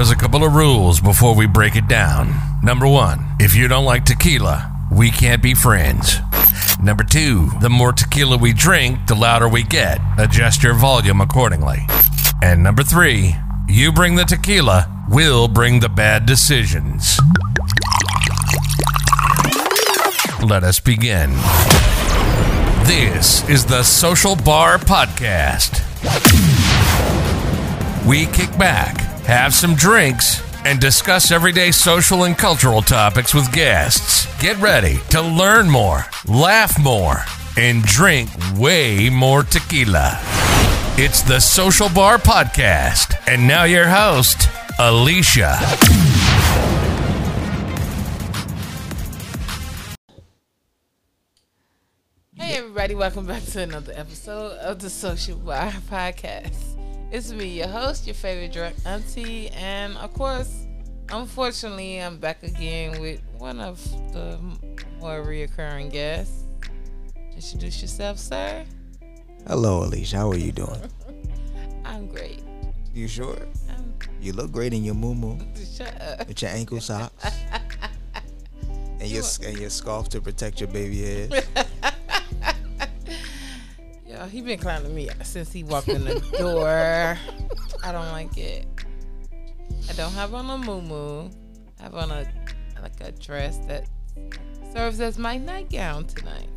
There's a couple of rules before we break it down. Number one, if you don't like tequila, we can't be friends. Number two, the more tequila we drink, the louder we get. Adjust your volume accordingly. And number three, you bring the tequila, we'll bring the bad decisions. Let us begin. This is the Social Bar Podcast. We kick back, have some drinks, and discuss everyday social and cultural topics with guests. Get ready to learn more, laugh more, and drink way more tequila. It's the Social Bar Podcast. And now your host, Alecia. Hey everybody, welcome back to another episode of the Social Bar Podcast. It's me, your host, your favorite drunk auntie, and of course, unfortunately, I'm back again with one of the more reoccurring guests. Introduce yourself, sir. Hello, Alecia. How are you doing? I'm great. You sure? I'm, You look great in your moo shut up. with your ankle socks and your and your scarf to protect your baby head. He been clowning me since he walked in the door. I don't like it. I don't have on a moo I have on a like a dress that serves as my nightgown tonight.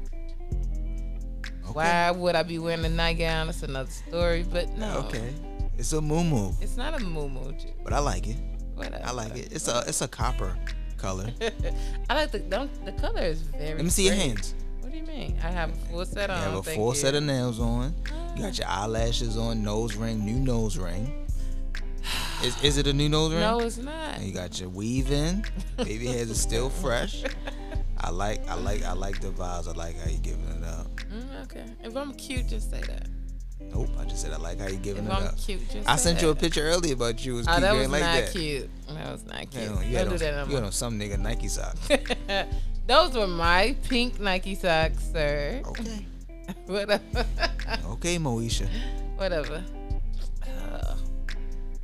Why would I be wearing a nightgown? That's another story. But no, Okay. It's a moo it's not a moo but I like it. Whatever. I like it. It's a it's a copper color. I like the don't, the color is very. Let me see your hands. What do you mean? I have a full set on. You have a full you. set of nails on. You got your eyelashes on, nose ring, new nose ring. Is, is it a new nose ring? No, it's not. And you got your weave in. Baby hairs are still fresh. I like I like I like the vibes. I like how you giving it up. Mm, okay. If I'm cute, just say that. Nope, I just said I like how you giving If it I'm up. cute, just I sent you a picture earlier about you was Oh, cute. that you was ain't not that. cute. That was not You cute. had on, you Don't do on, that no you had on some nigga Nike socks. Those were my pink Nike socks, sir. Okay. Whatever. Okay, Moesha. Whatever. Uh,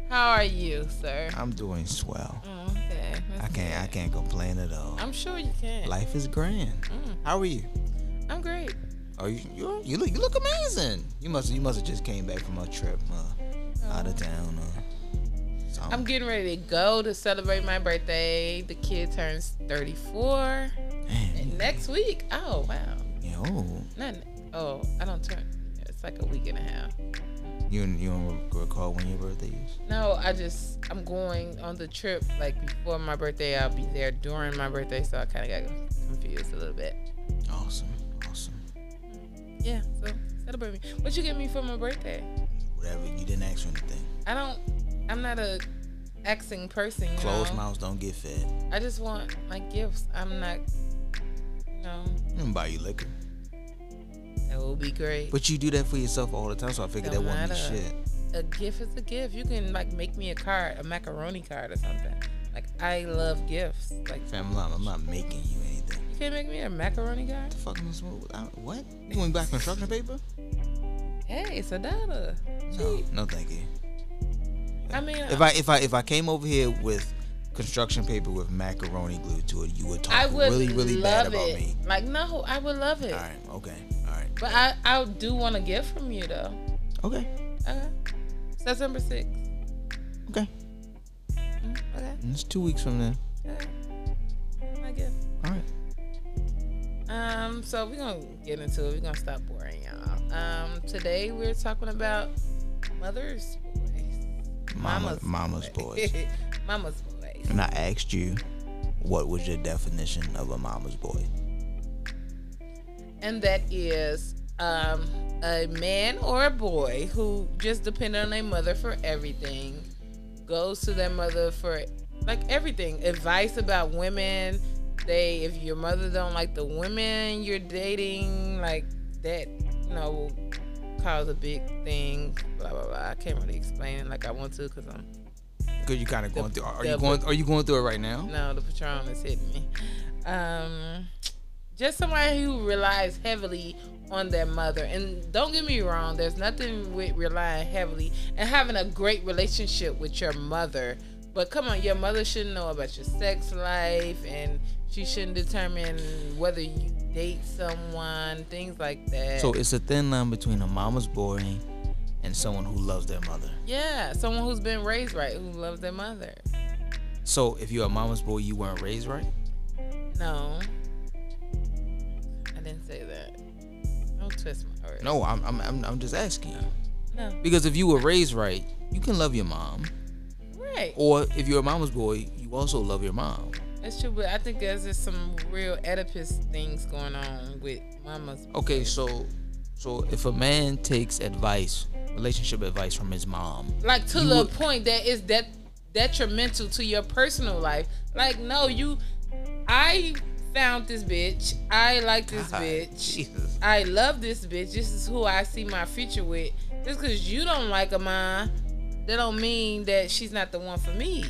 how are you, sir? I'm doing swell. Oh, okay. I can't I can't complain at all. I'm sure you can. Life is grand. Mm, How are you? I'm great. Are you you you look you look amazing. You must you must have just came back from a trip uh, out of town. Uh, I'm getting ready to go to celebrate my birthday. The kid turns 34 Man, and next week. Oh wow. you oh. know, Not. Oh, I don't turn. It's like a week and a half. you you don't recall when your birthday is? No, I just I'm going on the trip like before my birthday. I'll be there during my birthday, so I kind of got confused a little bit. Awesome, awesome. Yeah, so celebrate me. What you get me for my birthday? Whatever. You didn't ask for anything. I don't. I'm not a asking person. You Closed know? mouths don't get fed. I just want my gifts. I'm not. You know, I'm gonna buy you liquor. that will be great. But you do that for yourself all the time, so I figured that Don't wouldn't be matter. shit. a gift is a gift. You can like make me a card, a macaroni card or something. Like I love gifts. Like Fam, I'm not, I'm not making you anything. you can't make me a macaroni card. The fuck am I? I, what? You going back construction paper? Hey, it's a dollar. No, no, thank you. I mean, If I if I if I came over here with construction paper with macaroni glued to it, you would talk I would really really bad love about it. me. Like no, I would love it. All right, okay, all right, But I I do want a gift from you though. okay, Okay. September sixth. okay. Mm, okay. It's two weeks from then. Okay. My gift. All right. Um, so we're gonna get into it. We're gonna stop boring y'all. Um, today we're talking about mother's. Mama, mama's boys. mama's boys. And I asked you, what was your definition of a mama's boy? And that is um a man or a boy who just depend on their mother for everything, goes to their mother for like everything, advice about women. They if your mother don't like the women you're dating, like that, you know, cause a big thing. Blah blah blah. I can't really explain it like I want to because I'm Cause you kind of The- going through. Are the- you going? Are you going through it right now? no, the Patron is hitting me. Um, just somebody who relies heavily on their mother. And don't get me wrong, there's nothing with relying heavily and having a great relationship with your mother But come on, your mother shouldn't know about your sex life, and she shouldn't determine whether you date someone, things like that. So it's a thin line between a mama's boy and someone who loves their mother. yeah, someone who's been raised right, who loves their mother. So if you're a mama's boy, you weren't raised right. No, I didn't say that. Don't twist my words. No, I'm I'm I'm, I'm just asking. no, Because if you were raised right, you can love your mom. Right. Or if you're a mama's boy, you also love your mom. That's true, but I think there's just some real Oedipus things going on with mamas. Okay, so so if a man takes advice, relationship advice from his mom, like to the would- point that is that detrimental to your personal life. Like, no, you, I found this bitch. I like this God, bitch. Jesus. I love this bitch. This is who I see my future with. Just because you don't like a mom, that don't mean that she's not the one for me.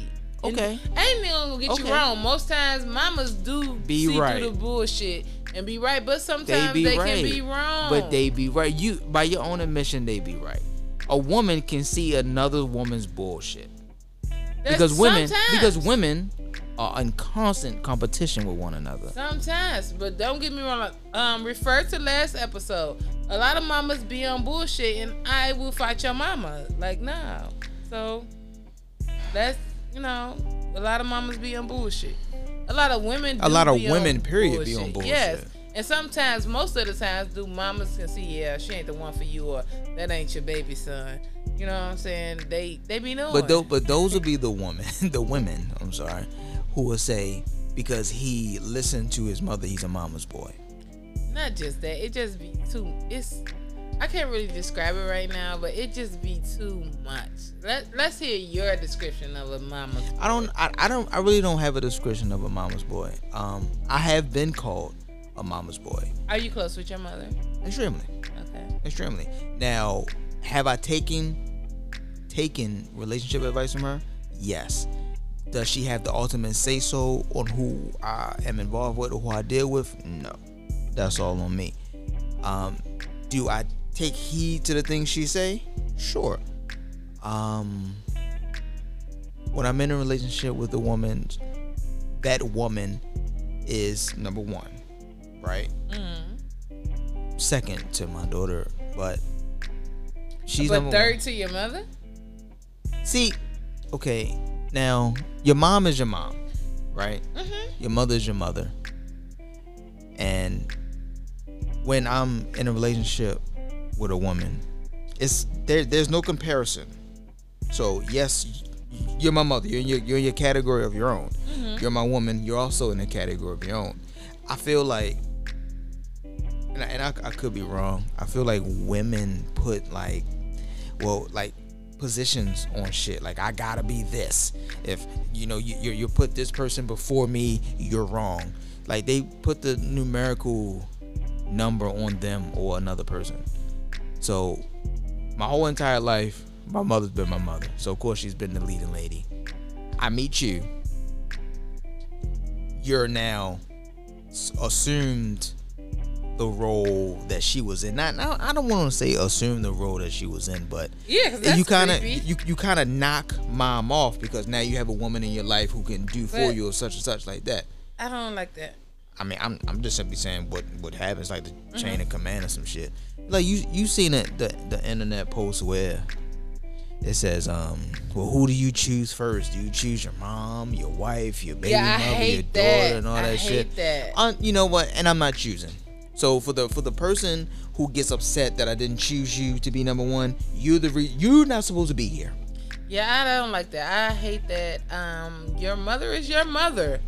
And Okay. ain't gonna get Okay. you wrong. Most times, mamas do Be see right. through the bullshit and be right, but they sometimes be they, right. can be wrong. But they be right. You by your own admission, they be right. A woman can see another woman's bullshit That's because women sometimes. because women are in constant competition with one another. Sometimes, but don't get me wrong. Um, refer to last episode. A lot of mamas be on bullshit, and I will fight your mama. Like no, so that's you know, a lot of mamas be on bullshit. A lot of women. A lot of women, period, be on bullshit. Yes, and sometimes, most of the times, do mamas can see, yeah, she ain't the one for you, or that ain't your baby son. You know what I'm saying? They they be knowing. But those but those will be the woman, the women. I'm sorry, who will say because he listened to his mother, he's a mama's boy. not just that it just be too it's i can't really describe it right now but it just be too much Let, let's hear your description of a mama's I don't I, I don't I really don't have a description of a mama's boy. Um, I have been called a mama's boy. are you close with your mother Extremely. okay Extremely. Now, have I taken taken relationship advice from her? Yes. Does she have the ultimate say so on who I am involved with or who I deal with? No. That's all on me. Um, do I take heed to the things she say? Sure. Um, when I'm in a relationship with a woman, that woman is number one, right? mm. second to my daughter, but she's but number third one. to your mother See, okay, now your mom is your mom, right? mm-hmm. Your mother is your mother, and when I'm in a relationship with a woman, it's there. There's no comparison. So yes, you're my mother. You're in your, you're in your category of your own. Mm-hmm. You're my woman. You're also in a category of your own. I feel like, and I, and I, I could be wrong. I feel like women put like, well, like positions on shit. Like I gotta be this. If you know you you, you put this person before me, you're wrong. Like they put the numerical number on them or another person. So my whole entire life, my mother's been my mother. So of course she's been the leading lady. I meet you. You're now assumed the role that she was in. Not, now I don't want to say assume the role that she was in, but yeah you kind of you you kind of knock mom off because now you have a woman in your life who can do for you or such and such like that. i don't like that I mean, I'm I'm just simply saying what what happens, like the Mm-hmm. chain of command or some shit. Like you you seen it the the internet post where it says, um, well, who do you choose first? Do you choose your mom, your wife, your baby Yeah, mother, your that. daughter, and all I that shit? that. You know what? And I'm not choosing. So for the for the person who gets upset that I didn't choose you to be number one, you're the re- you're not supposed to be here. Yeah, I don't like that. I hate that. Um, your mother is your mother.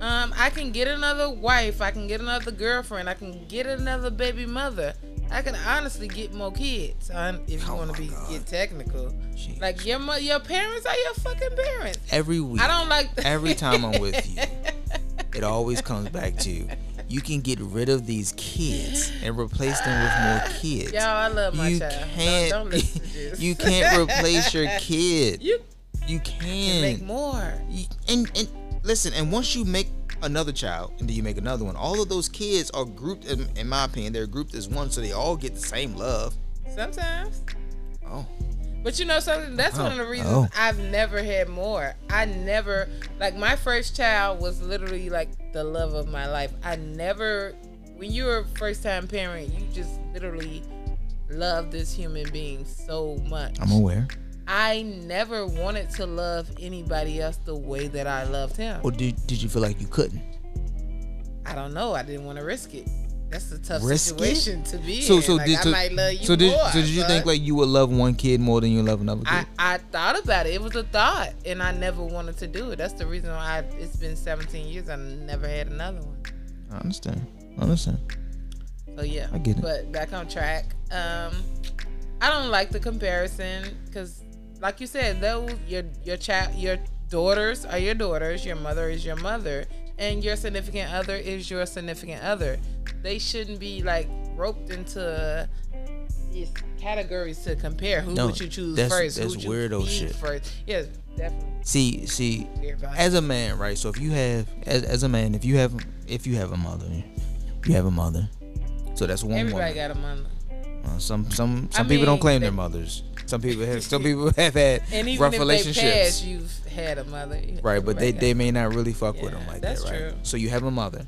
Um, I can get another wife. I can get another girlfriend. I can get another baby mother. I can honestly get more kids. If you Oh want to be God. get technical, Jeez. like your mo- your parents are your fucking parents. Every week, I don't like that. every time I'm with you, it always comes back to you You can get rid of these kids and replace them with more kids. Y'all, I love my you child. Don't- can't don't listen to this. you can't replace your kid. You You can can. make more. You- and and listen, and once you make another child and then you make another one, all of those kids are grouped in, in my opinion, they're grouped as one so they all get the same love. Sometimes. Oh. But you know something? That's one of the oh. reasons Oh. I've never had more. I never like my first child was literally like the love of my life. I never when you're a first time parent, you just literally love this human being so much. I'm aware. I never wanted to love anybody else the way that I loved him. Or did did you feel like you couldn't? I don't know. I didn't want to risk it. That's a tough Risk it? to be So in. so like, did I so, might love you so did more. so did you but- think like you would love one kid more than you love another kid? I, I thought about it. It was a thought, and I never wanted to do it. That's the reason why I, it's been 17 years. I never had another one. I understand. I understand. So yeah, I get it. But back on track. Um, I don't like the comparison because, like you said, those your your child, your daughters are your daughters. Your mother is your mother, and your significant other is your significant other. They shouldn't be like roped into these categories to compare. Who No, would you choose that's- first? Who would you weirdo shit. First, yes, definitely. See, see, as a man, right? So if you have, as, as a man, if you have, if you have a mother, you have a mother. So that's one Everybody woman. got a mother. Uh, some some some I people don't claim they- their mothers. Some people have some people have had And even rough if they relationships. pass, you've had a mother. Right, but they, they may not really fuck with them like that, right? true. So you have a mother.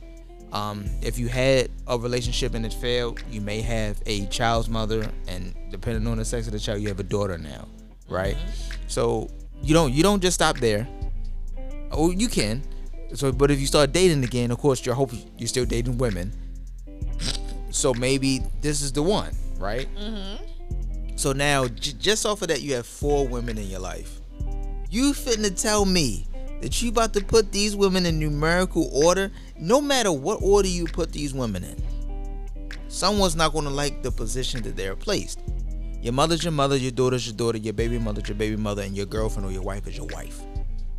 Um, if you had a relationship and it failed, you may have a child's mother, and depending on the sex of the child, you have a daughter now, right? Mm-hmm. So you don't you don't just stop there. Oh, you can. So, but if you start dating again, of course, you're hoping you're still dating women. So maybe this is the one, right? Mm-hmm. So now, j- just off of that, you have four women in your life. You finna tell me that you about to put these women in numerical order? No matter what order you put these women in, someone's not gonna like the position that they're placed. Your mother's your mother, your daughter's your daughter, your baby mother's your baby mother, and your girlfriend or your wife is your wife,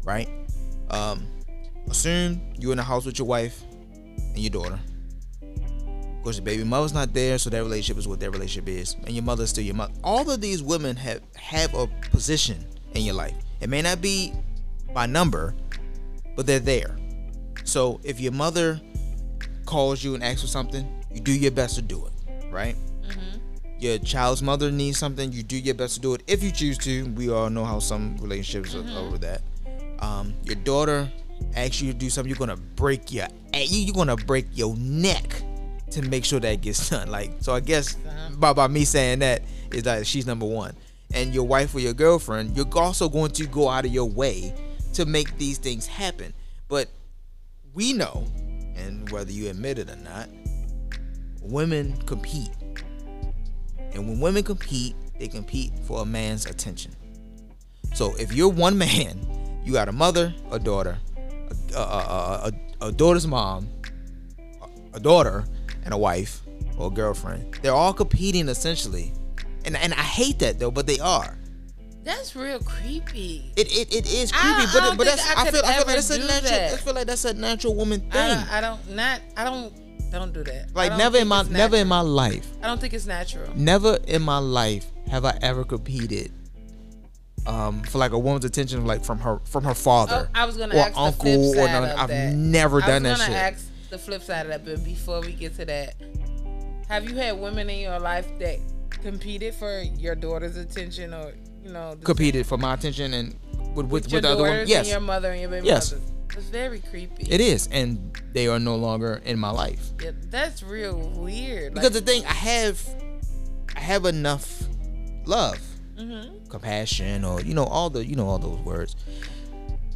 right? Um, assume you're in a house with your wife and your daughter. Of course, your baby mother's not there, so that relationship is what that relationship is, and your mother's still your mother. All of these women have have a position in your life. It may not be by number, but they're there. So if your mother calls you and asks for something, you do your best to do it, right? Your child's mother needs something, you do your best to do it if you choose to. We all know how some relationships are over that. Um, your daughter asks you to do something, you're gonna break your you're gonna break your neck to make sure that gets done. Like so, I guess by by me saying that is that she's number one, and your wife or your girlfriend, you're also going to go out of your way to make these things happen. But we know, and whether you admit it or not, women compete. And when women compete, they compete for a man's attention. So if you're one man, you got a mother, a daughter, a, a, a, a, a daughter's mom, a daughter, and a wife or a girlfriend. They're all competing essentially. And, and I hate that though, but they are. That's real creepy. It, it, it is creepy, I but, don't but that's I I, feel I feel like that's a natural that. I feel like that's a natural woman thing. I don't, I don't not I don't don't do that. Like never in my never in my life I don't think it's natural. never in my life have I ever competed um, for like a woman's attention like from her from her father Oh, I was gonna or ask uncle or none. I've that. never done I that shit. ask the flip side of that, but before we get to that, have you had women in your life that competed for your daughter's attention, or you know, competed for my attention and with with, with, with, the other one. daughters Yes, and your mother and your baby Yes. It's very creepy. it is, and they are no longer in my life Yeah, that's real weird. because the thing I have, I have enough love, Mhm. compassion, or you know all the you know all those words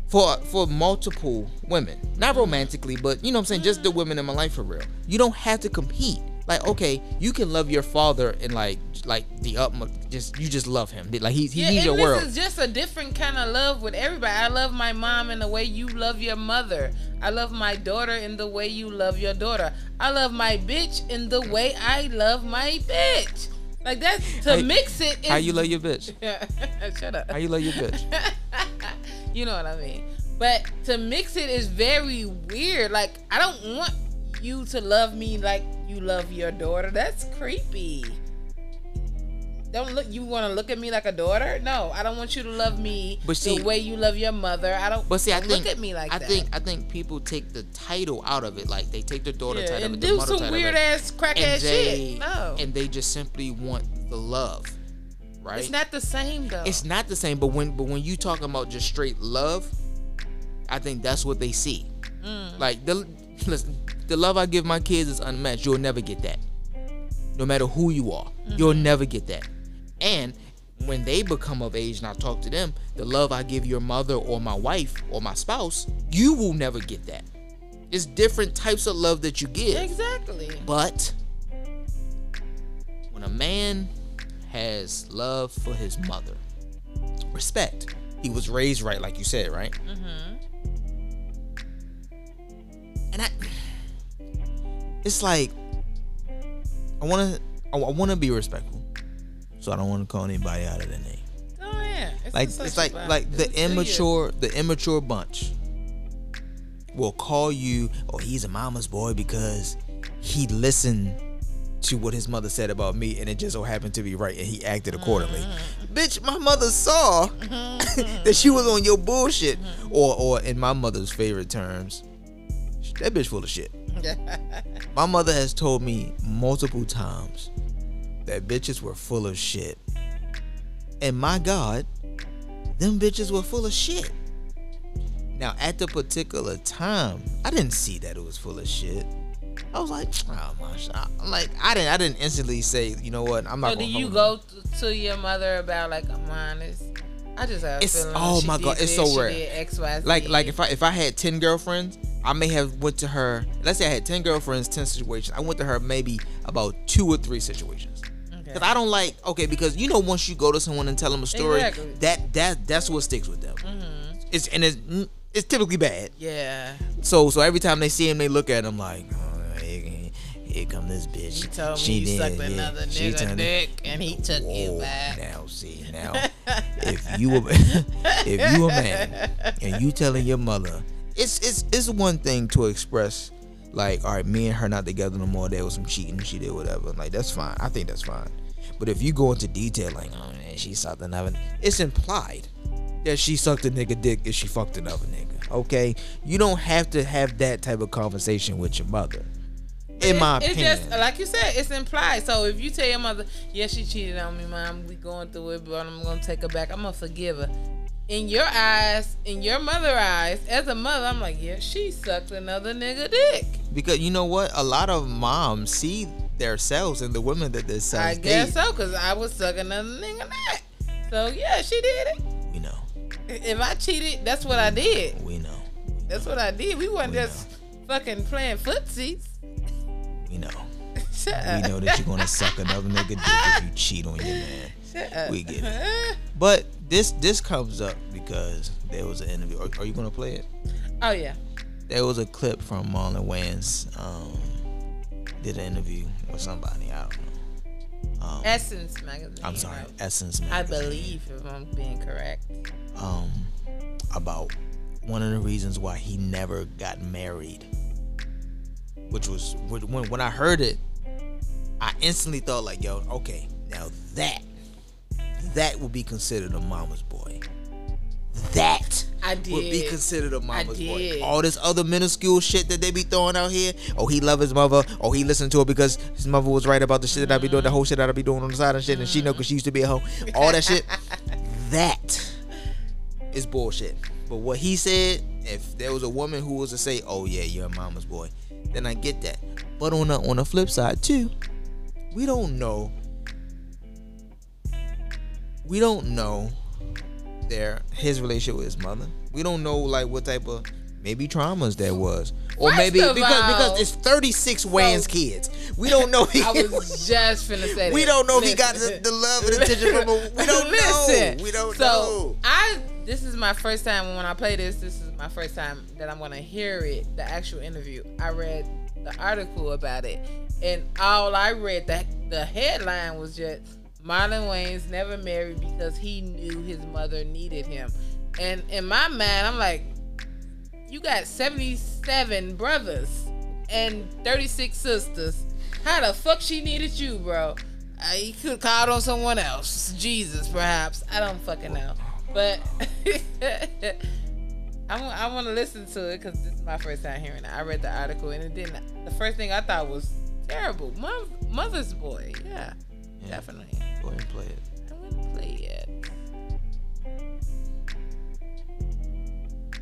for for multiple women, not romantically, but you know what I'm saying, just the mm. women in my life for real. You don't have to compete. Like okay, you can love your father and like like the utmost. Just you just love him. Like he's he, yeah, he's your this world. is just a different kind of love with everybody. I love my mom in the way you love your mother. I love my daughter in the way you love your daughter. I love my bitch in the mm. way I love my bitch. Like that's to mix it. Is, How you love your bitch? Shut up. How you love your bitch? you know what I mean. But to mix it is very weird. Like I don't want you to love me like you love your daughter. That's creepy. Don't look. You want to look at me like a daughter? No, I don't want you to love me But see- the way you love your mother. I don't. But see, I think look at me like I that. think I think people take the title out of it. Like they take the daughter yeah, title, and of it, the do mother some weird ass crack ass they shit. No. and they just simply want the love, right? It's not the same though. It's not the same, but when but when you talking about just straight love, I think that's what they see. Mm. Like the listen, the love I give my kids is unmatched. You'll never get that. No matter who you are, you'll Mm-hmm. never get that. And when they become of age and I talk to them, the love I give your mother or my wife or my spouse, you will never get that. It's different types of love that you give. exactly. But when a man has love for his mother, respect, he was raised right, like you said, right? Mm-hmm. And I, it's like, I want to, I, want to be respectful, so I don't want to call anybody out of their name. Oh yeah. It's Like it's like like the immature, the immature bunch will call you, oh, he's a mama's boy because he listened to what his mother said about me, and it just so happened to be right, and he acted accordingly. Mm-hmm. Bitch, my mother saw that she was on your bullshit, Mm-hmm. or or in my mother's favorite terms, that bitch full of shit. My mother has told me multiple times that bitches were full of shit. And my God, them bitches were full of shit. Now, at the particular time, I didn't see that it was full of shit. I was like, oh my. I'm like, I didn't I didn't instantly say, you know what, I'm not So do you go to your mother about like I'm honest? I just have a It's- oh my God, it's this, so rare. X, Y, Z. like like if I if I had 10 girlfriends, I may have went to her, let's say I had 10 girlfriends, 10 situations. I went to her maybe about two or three situations. Okay. Cause I don't like okay because you know once you go to someone and tell them a story Exactly. that that that's what sticks with them. Hmm. It's and it's it's typically bad. yeah, So so every time they see him, they look at him like, oh, here, come this bitch. he told me She you did, sucked another She nigga dick and he took you back. Now see now, if you were if you a man and you telling your mother, it's it's it's one thing to express like, all right, me and her not together no more. There was some cheating, she did whatever. Like that's fine. I think that's fine. But if you go into detail like, oh man, she sucked another, it's implied that she sucked a nigga dick if she fucked another nigga. Okay, you don't have to have that type of conversation with your mother. In It- my it's opinion, just like you said, it's implied. So if you tell your mother, yeah, she cheated on me, mom, we going through it, but I'm gonna take her back. I'm gonna forgive her. In your eyes, in your mother eyes, as a mother, I'm like, yeah, she sucked another nigga dick. Because you know what? A lot of moms see themselves in the women that their I guess date. so, cause I was sucking another nigga dick. So yeah, she did it. We know. If I cheated, that's what I did. We know. That's what I did. We weren't We just fucking playing footsies. We know. We know that you're gonna suck another nigga dick if you cheat on your man. We get it. But this this comes up because there was an interview. Are, are you gonna play it? Oh yeah. There was a clip from Marlon Wayans. Um, did an interview with somebody. I don't know. Um, Essence magazine. I'm sorry, right? Essence. Magazine. I believe if I'm being correct. um, about one of the reasons why he never got married, which was when when I heard it, I instantly thought like, yo, okay, now that that would be considered a mama's boy. That I would be considered a mama's boy. All this other minuscule shit that they be throwing out here. Oh, he love his mother. Oh, he listened to her because his mother was right about the shit that I be doing, the whole shit that I be doing on the side and shit, and she know because she used to be a hoe. All that shit. that is bullshit. But what he said, if there was a woman who was to say, "Oh yeah, you're a mama's boy," then I get that. But on the on the flip side too, we don't know. We don't know their his relationship with his mother. We don't know like what type of maybe traumas there was, or First maybe because because it's 36 Wayans kids. We don't know. He, I was just finna say that. we don't know if he got the, the love and attention from. A, we don't Listen. know. We don't so know. I this is my first time when I play this. This is my first time that I'm gonna hear it, the actual interview. I read the article about it, and all I read that the headline was just Marlon Wayans never married because he knew his mother needed him. And in my mind, I'm like, you got 77 brothers and 36 sisters. How the fuck she needed you, bro? Uh, he could have called on someone else. Jesus, perhaps. I don't fucking know. But I want, I want to listen to it because this is my first time hearing it. I read the article and it didn't. The first thing I thought was terrible. Mom, mother's boy. Yeah, definitely. Go ahead and play it. I'm gonna say it.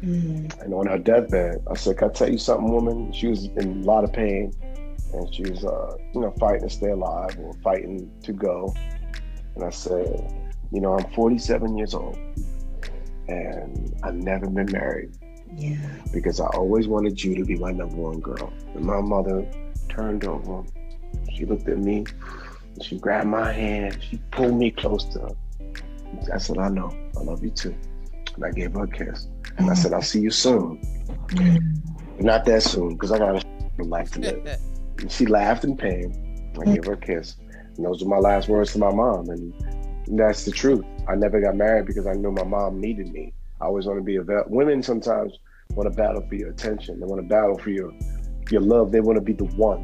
And on her deathbed, I said, "Can I tell you something, woman?" She was in a lot of pain, and she was, uh, you know, fighting to stay alive or fighting to go. And I said, "You know, I'm 47 years old, and I've never been married Yeah. because I always wanted you to be my number one girl." And my mother turned over. She looked at me. She grabbed my hand. She pulled me close to her. I said, "I know. I love you too." And I gave her a kiss. And I said, "I'll see you soon." Mm-hmm. Not that soon, because I got a life to live. And she laughed in pain. I gave her a kiss. And those were my last words to my mom. And that's the truth. I never got married because I knew my mom needed me. I always want to be a women sometimes want to battle for your attention. They want to battle for your your love. They want to be the one.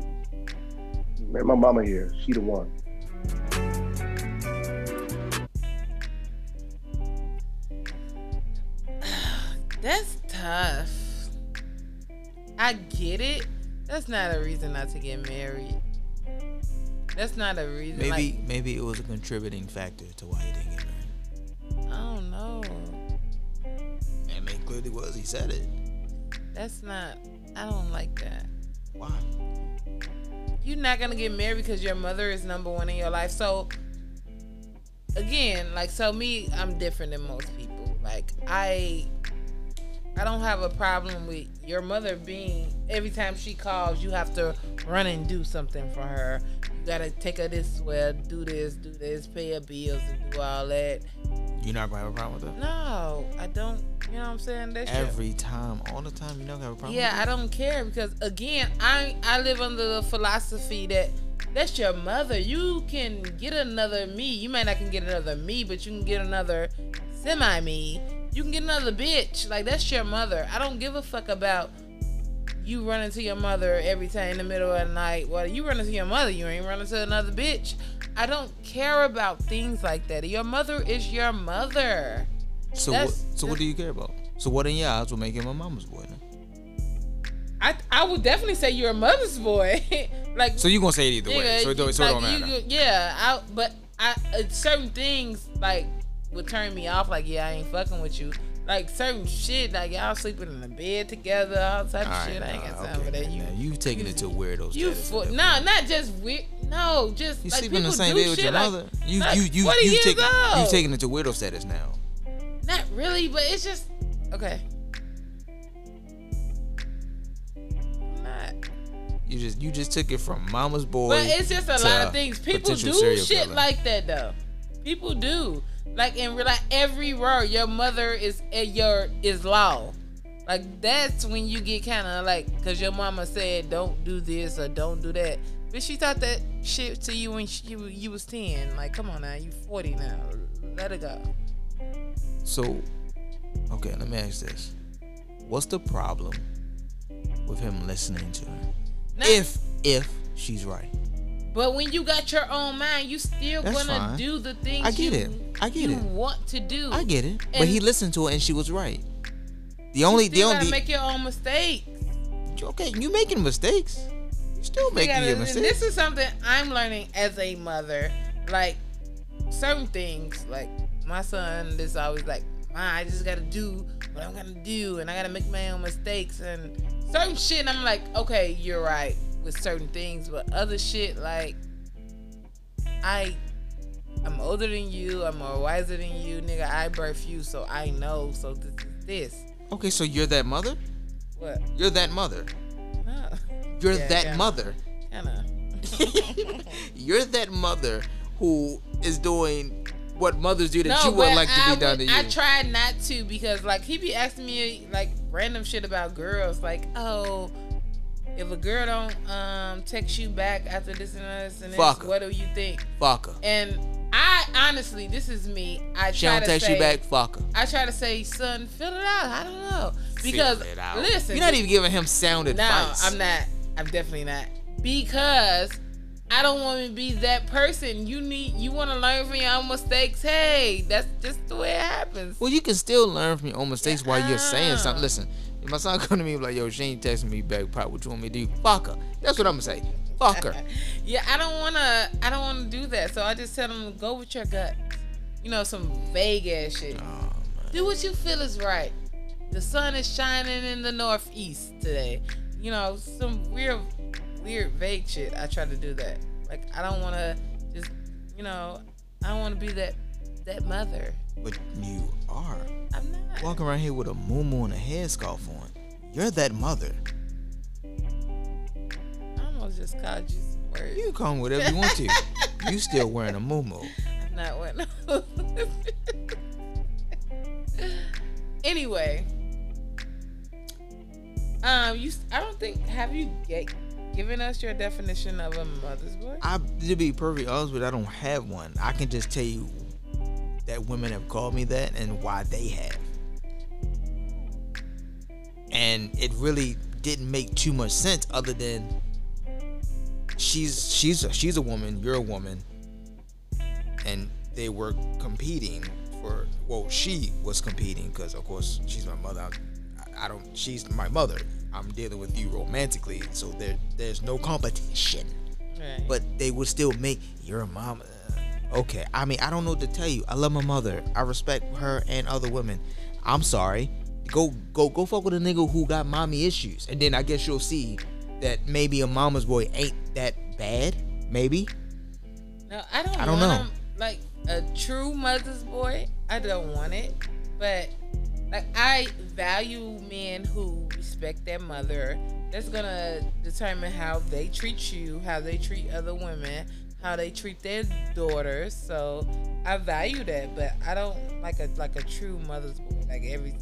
Man, my mama here, she the one. That's tough. I get it. That's not a reason not to get married. That's not a reason. Maybe like, maybe it was a contributing factor to why he didn't get married. I don't know. And it clearly was. He said it. That's not. I don't like that. Why? You're not gonna get married because your mother is number one in your life. So again, like so me, I'm different than most people. Like I I don't have a problem with your mother being every time she calls, you have to run and do something for her. You gotta take her this way, do this, do this, pay her bills and do all that. You're not gonna have a problem with that? No, I don't you know what I'm saying? That's your- Every time, all the time, you're not have a problem. Yeah, I don't care because again, I I live under the philosophy that that's your mother. You can get another me. You might not can get another me, but you can get another semi me. You can get another bitch. Like that's your mother. I don't give a fuck about you running to your mother every time in the middle of the night. Well, you running to your mother, you ain't running to another bitch. I don't care about things like that. Your mother is your mother. So what? That's- So what do you care about? So what in your eyes will make him a mama's boy? Then? I I would definitely say you're a mother's boy. like So you gonna say it either way? Nigga, So it don't, so it don't matter. you yeah, I, but I uh, certain things like would turn me off. Like, yeah, I ain't fucking with you. Like certain shit, like y'all sleeping in the bed together, all type All of right, shit. I ain't got time for that. man, You, now you taking it to weirdo you, fo- that nah, not just weird. No, just You like sleep in the same bed with your like- mother. You like, you you 20 you years taking you taking it to weirdo status now. Not really, but it's just okay. Not. You just you just took it from mama's boy. But it's just a lot of things. People do shit killer. like that though. People do. Like in real life, every word your mother is eh, your is law. Like that's when you get kind of like, cause your mama said don't do this or don't do that. But she taught that shit to you when she, you, you was ten. Like, come on now, you forty now. Let it go. So, okay, let me ask this: What's the problem with him listening to her? Now- If if she's right, But when you got your own mind, you still That's gonna fine. do the things I get you, it. I get you it. want to do. I get it. but he listened to her and she was right. The only you the only gotta make your own mistakes. okay, you making mistakes. You still You making gotta- your mistakes. This is something I'm learning as a mother. Like certain things, like my son is always like, "Ma, I just gotta do what I'm gonna do, and I gotta make my own mistakes and certain shit." And I'm like, "Okay, you're right with certain things, but other shit, like I." I'm older than you. I'm more wiser than you, nigga. I birth you, so I know. So this is this. okay, so you're that mother. What? You're that mother. No. You're Yeah, that mother. Kinda. You're that mother who is doing what mothers do that you would like to I be done would- to you. I tried not to because like he be asking me like random shit about girls, like oh, if a girl don't um text you back after this and this and this, her. what do you think? Fuck her. And I honestly, this is me. I She try don't to text say, you back. Fuck her. I try to say, son, fill it out. I don't know because Figure it out. listen, you're not even giving him sound advice. no. I'm not. I'm definitely not. Because I don't want to be that person. You need you want to learn from your own mistakes. Hey, that's just the way it happens. Well, you can still learn from your own mistakes while you're saying something. Listen, if my son come to me like, "Yo, she ain't texting me back. Pop, what you want me to do? Fuck her." That's what I'm gonna say. Fuck her. Yeah, I don't want to I don't want to do that. So I just tell them go with your gut. you know, some vague ass shit. Oh, Do what you feel is right. The sun is shining in the northeast today. You know, some weird, weird vague shit. I try to do that. Like I don't want to just, you know, I don't want to be that that mother. But you are I'm not. walking around here with a muumuu and a headscarf on. You're that mother. I almost just called you some words. You call me whatever you want to. you still wearing a muumuu. I'm not one. anyway, um, you. I don't think have you get, given us your definition of a mother's boy? I to be perfectly honest with you, I don't have one. I can just tell you that women have called me that and why they have. And it really didn't make too much sense other than she's she's a, she's a woman, you're a woman, and they were competing for well, she was competing because of course she's my mother. I, I don't. She's my mother. I'm dealing with you romantically, so there there's no competition Right. but they would still make your mom. Okay, I mean, I don't know what to tell you. I love my mother. I respect her and other women. I'm sorry. Go, go, go. Fuck with a nigga who got mommy issues, and then I guess you'll see that maybe a mama's boy ain't that bad. Maybe. No, I don't. I don't know. him like a true mother's boy. I don't want it, but like I value men who respect their mother. That's gonna determine how they treat you, how they treat other women, how they treat their daughters. So I value that, but I don't like a like a true mother's boy. Like every,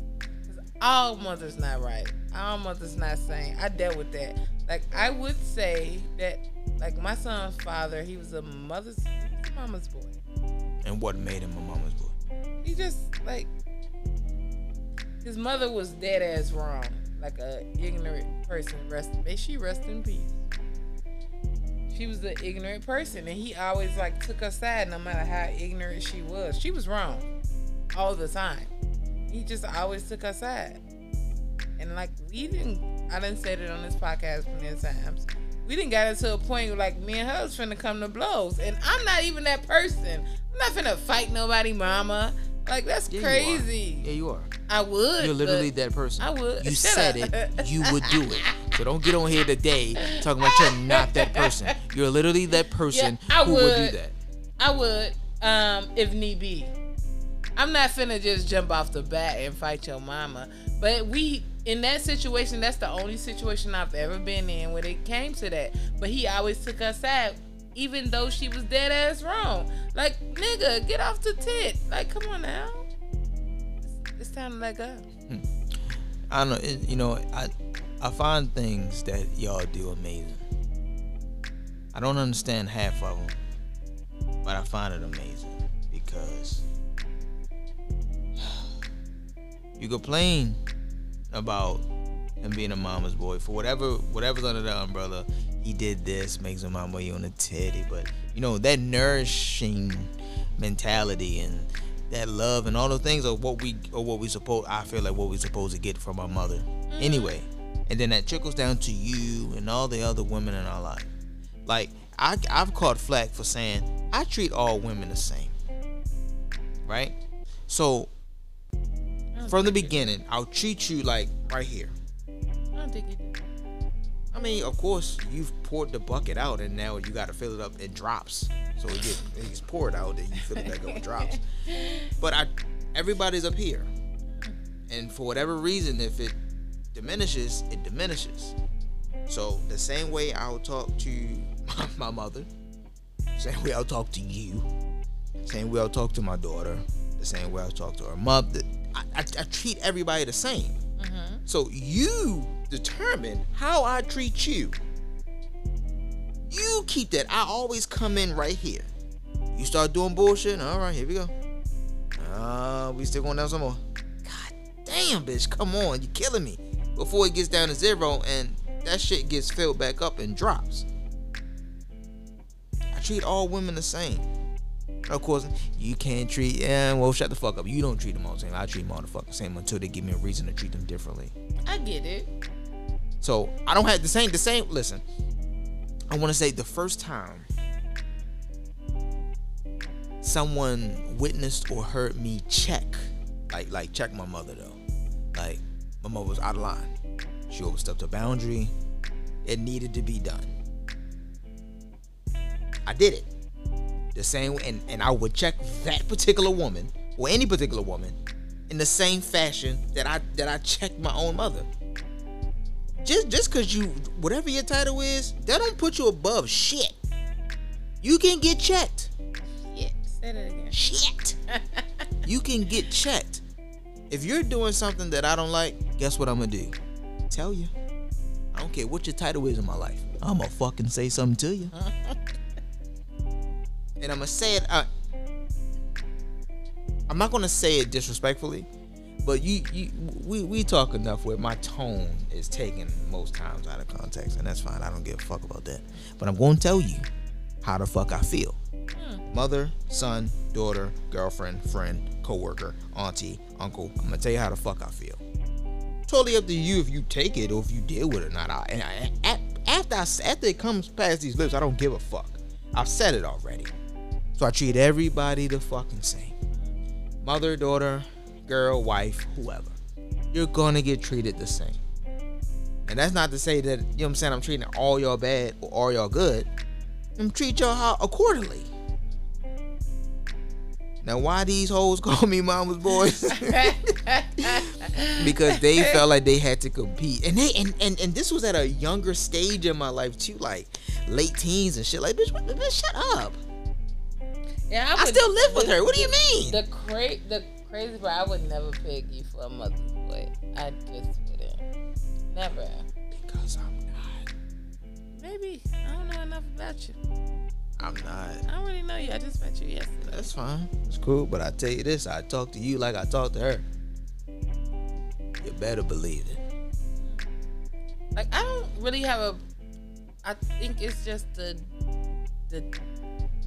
all mothers not right. All mothers not sane. I dealt with that. Like I would say that like my son's father, he was a mother's, mama's boy. And what made him a mama's boy? He just like his mother was dead ass wrong, like a ignorant person. Rest, may she rest in peace. She was an ignorant person, and he always like took her side, no matter how ignorant she was. She was wrong all the time. He just always took her side, and like we didn't. I didn't say that on this podcast many times. We didn't get into a point where like me and her was finna come to blows, and I'm not even that person. I'm not finna fight nobody, mama. Like that's Yeah, you crazy. Yeah, you are. I would. You're literally that person. I would. You said it. You would do it. So don't get on here today talking about you're not that person. You're literally that person I who would would. do that. I would, um, if need be. I'm not finna just jump off the bat and fight your mama. But we in that situation, that's the only situation I've ever been in when it came to that. But he always took us out, even though she was dead ass wrong. Like, nigga, get off the tit. Like, come on now. It's, it's time to let go. I don't know. It, you know, I I find things that y'all do amazing. I don't understand half of them, but I find it amazing because you complain about him being a mama's boy for whatever whatever's under the umbrella. He did this, makes a mama you on the titty, but you know that nourishing mentality and that love and all the things are what we or what we supposed I feel like what we supposed to get from our mother. Mm-hmm. Anyway, and then that trickles down to you and all the other women in our life. Like I I've caught flack for saying I treat all women the same. Right? So from the beginning, I'll treat you like right here. I don't think you do. I mean, of course, you've poured the bucket out, and now you got to fill it up. It drops, so it gets it's poured out, and you fill it back up, it drops. But I, everybody's up here, and for whatever reason, if it diminishes, it diminishes. So the same way I'll talk to my, mother, same way I'll talk to you, same way I'll talk to my daughter, the same way I'll talk to her mother. I, I, I treat everybody the same. So you determine how I treat you. You keep that. I always come in right here. You start doing bullshit. All right, here we go. Uh, we still going down some more. God damn, bitch, come on, You're killing me. Before it gets down to zero and that shit gets filled back up and drops. I treat all women the same. Of course, you can't treat. Yeah, well, shut the fuck up. You don't treat them all the same. I treat them all the fucking same until they give me a reason to treat them differently. I get it. So I don't have the same. The same. Listen, I want to say the first time someone witnessed or heard me check, like like check my mother though. My mother was out of line. She overstepped a boundary. It needed to be done. I did it. The same and, and I would check that particular woman or any particular woman in the same fashion that I that I checked my own mother. Just just cause you whatever your title is, that don't put you above shit. You can get checked. Shit. Say that again. Shit. you can get checked. If you're doing something that I don't like, guess what I'm gonna do? Tell you. I don't care what your title is in my life. I'm gonna fucking say something to you. and I'm gonna say it. Uh, I'm not gonna say it disrespectfully, but you, you, we, we talk enough where my tone is taken most times out of context, and that's fine. I don't give a fuck about that. But I'm gonna tell you how the fuck I feel. Mother, son, daughter, girlfriend, friend, coworker, auntie, uncle. I'm gonna tell you how the fuck I feel. Totally up to you if you take it or if you deal with it or not. I, and I, after I, after it comes past these lips, I don't give a fuck. I've said it already. So I treat everybody the fucking same. Mother, daughter, girl, wife, whoever. You're gonna get treated the same. And that's not to say that, you know what I'm saying, I'm treating all y'all bad or all y'all good. I'm treat y'all accordingly. Now why these hoes call me mama's boys? because they felt like they had to compete. And they and, and and this was at a younger stage in my life too, like late teens and shit. Like, bitch, what, bitch shut up. Yeah, I would- still live with the- her. What do you mean? The cra- the crazy part, I would never pick you for a mother's boy. I just wouldn't. Never. Because I'm not. Maybe I don't know enough about you. I'm not. I don't really know you. I just met you yesterday. That's fine. It's cool. But I tell you this, I talk to you like I talk to her. You better believe it. Like I don't really have a. I think it's just the the.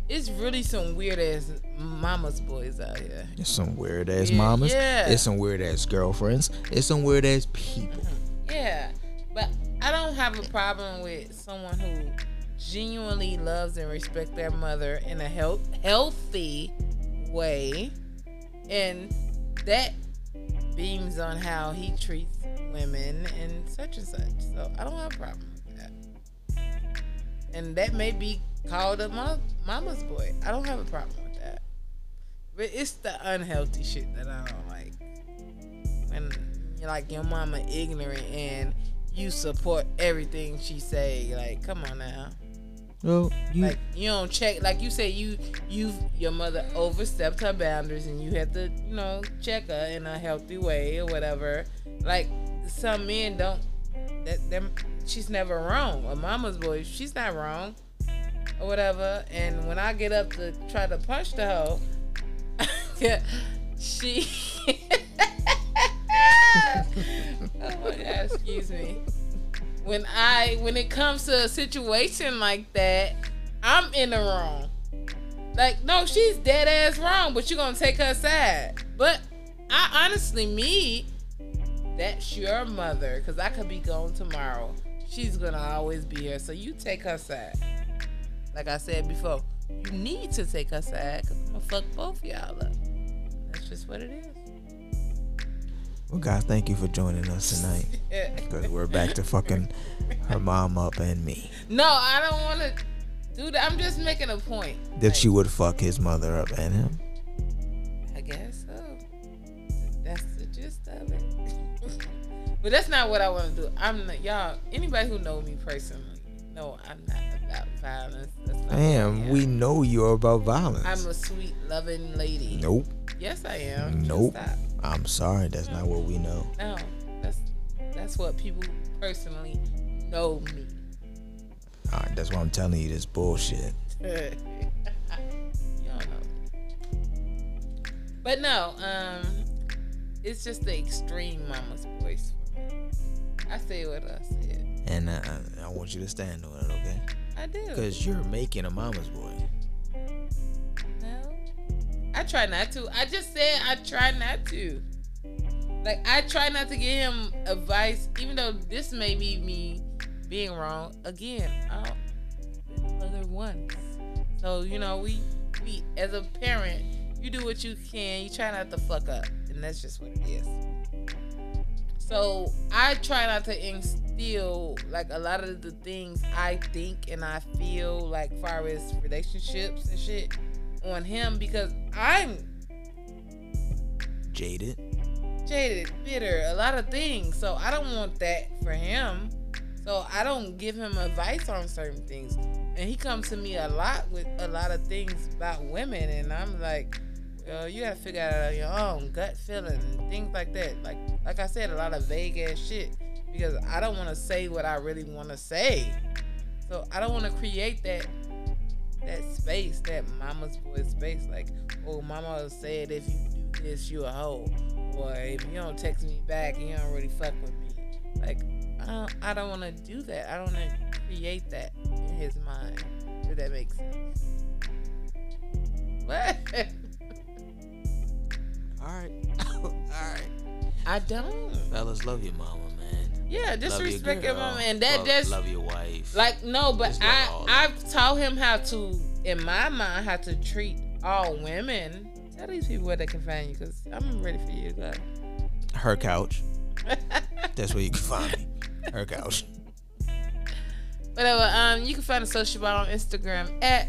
It's really some weird ass mama's boys out here. It's some weird ass Yeah, mamas. yeah. It's some weird ass girlfriends. It's some weird ass people. Yeah, but I don't have a problem with someone who genuinely loves and respects their mother in a health healthy way, and that beams on how he treats women and such and such. So I don't have a problem with that, and that may be called a mo- mama's boy. I don't have a problem with that, but it's the unhealthy shit that I don't like when you're like your mama ignorant and you support everything she say. Like, come on now. Well, you Like you don't check. Like you say, you you your mother overstepped her boundaries, and you have to you know check her in a healthy way or whatever. Like some men don't. That them she's never wrong. A mama's boy, she's not wrong or whatever. And when I get up to try to punch the hoe, she. oh my god! Excuse me when I when it comes to a situation like that, I'm in the wrong. Like, no, she's dead ass wrong, but you're gonna take her side. But I honestly, me, that's your mother, cause I could be gone tomorrow. She's gonna always be here, so you take her side. Like I said before, you need to take her side, cause I'm gonna fuck both y'all up. That's just what it is. Well, guys, thank you for joining us tonight. Because we're back to fucking her mom up and me. no, I don't want to do that. I'm just making a point. That Like, you would fuck his mother up and him. I guess so. That's the gist of it. but that's not what I want to do. I'm not, y'all. Anybody who know me personally, no, I'm not about violence. That's not I Damn, am. we know you're about violence. I'm a sweet, loving lady. nope. Yes, I am. Nope. Stop. I'm sorry, that's not what we know. No, that's that's what people personally know me. Alright, that's why I'm telling you this bullshit. you don't know. But no, um, it's just the extreme mama's voice for me. I say what I said. And uh, I want you to stand on it, okay? I do. Because you're making a mama's boy. I try not to. I just said I try not to. Like I try not to give him advice, even though this may be me being wrong. Again, been once, so you know we we as a parent, you do what you can. You try not to fuck up, and that's just what it is. So I try not to instill like a lot of the things I think and I feel like far as relationships and shit on him because I'm Jaded. jaded, bitter, a lot of things. So I don't want that for him. So I don't give him advice on certain things. And he comes to me a lot with a lot of things about women, and I'm like, you gotta figure out your own, gut feeling, and things like that. Like, like I said, a lot of vague ass shit because I don't want to say what I really want to say. So I don't want to create that that space, that mama's boy space. Like, oh, mama said if you do this, you a hoe, or if you don't text me back, you don't really fuck with me. Like, I don't, I don't want to do that. I don't want to create that in his mind. If that makes sense. What? All right. All right. I don't. Fellas, love your mama. Yeah, disrespect mama, and that love, just love your wife. Like no, but Just I I've taught him how to, in my mind, how to treat all women. Tell these people where they can find you, cause I'm ready for you to go. her couch. That's where you can find me. Her couch. Whatever. Um, you can find the social bar on Instagram at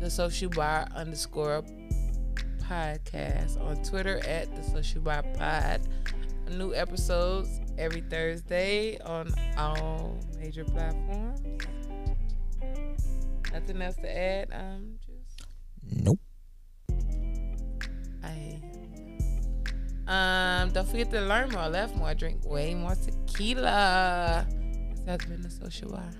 the social bar underscore podcast on Twitter at the social bar pod. New episodes every Thursday on all major platforms. Nothing else to add. Um, just Nope. I. Um, don't forget to learn more, laugh more, drink way more tequila. This has been the social bar.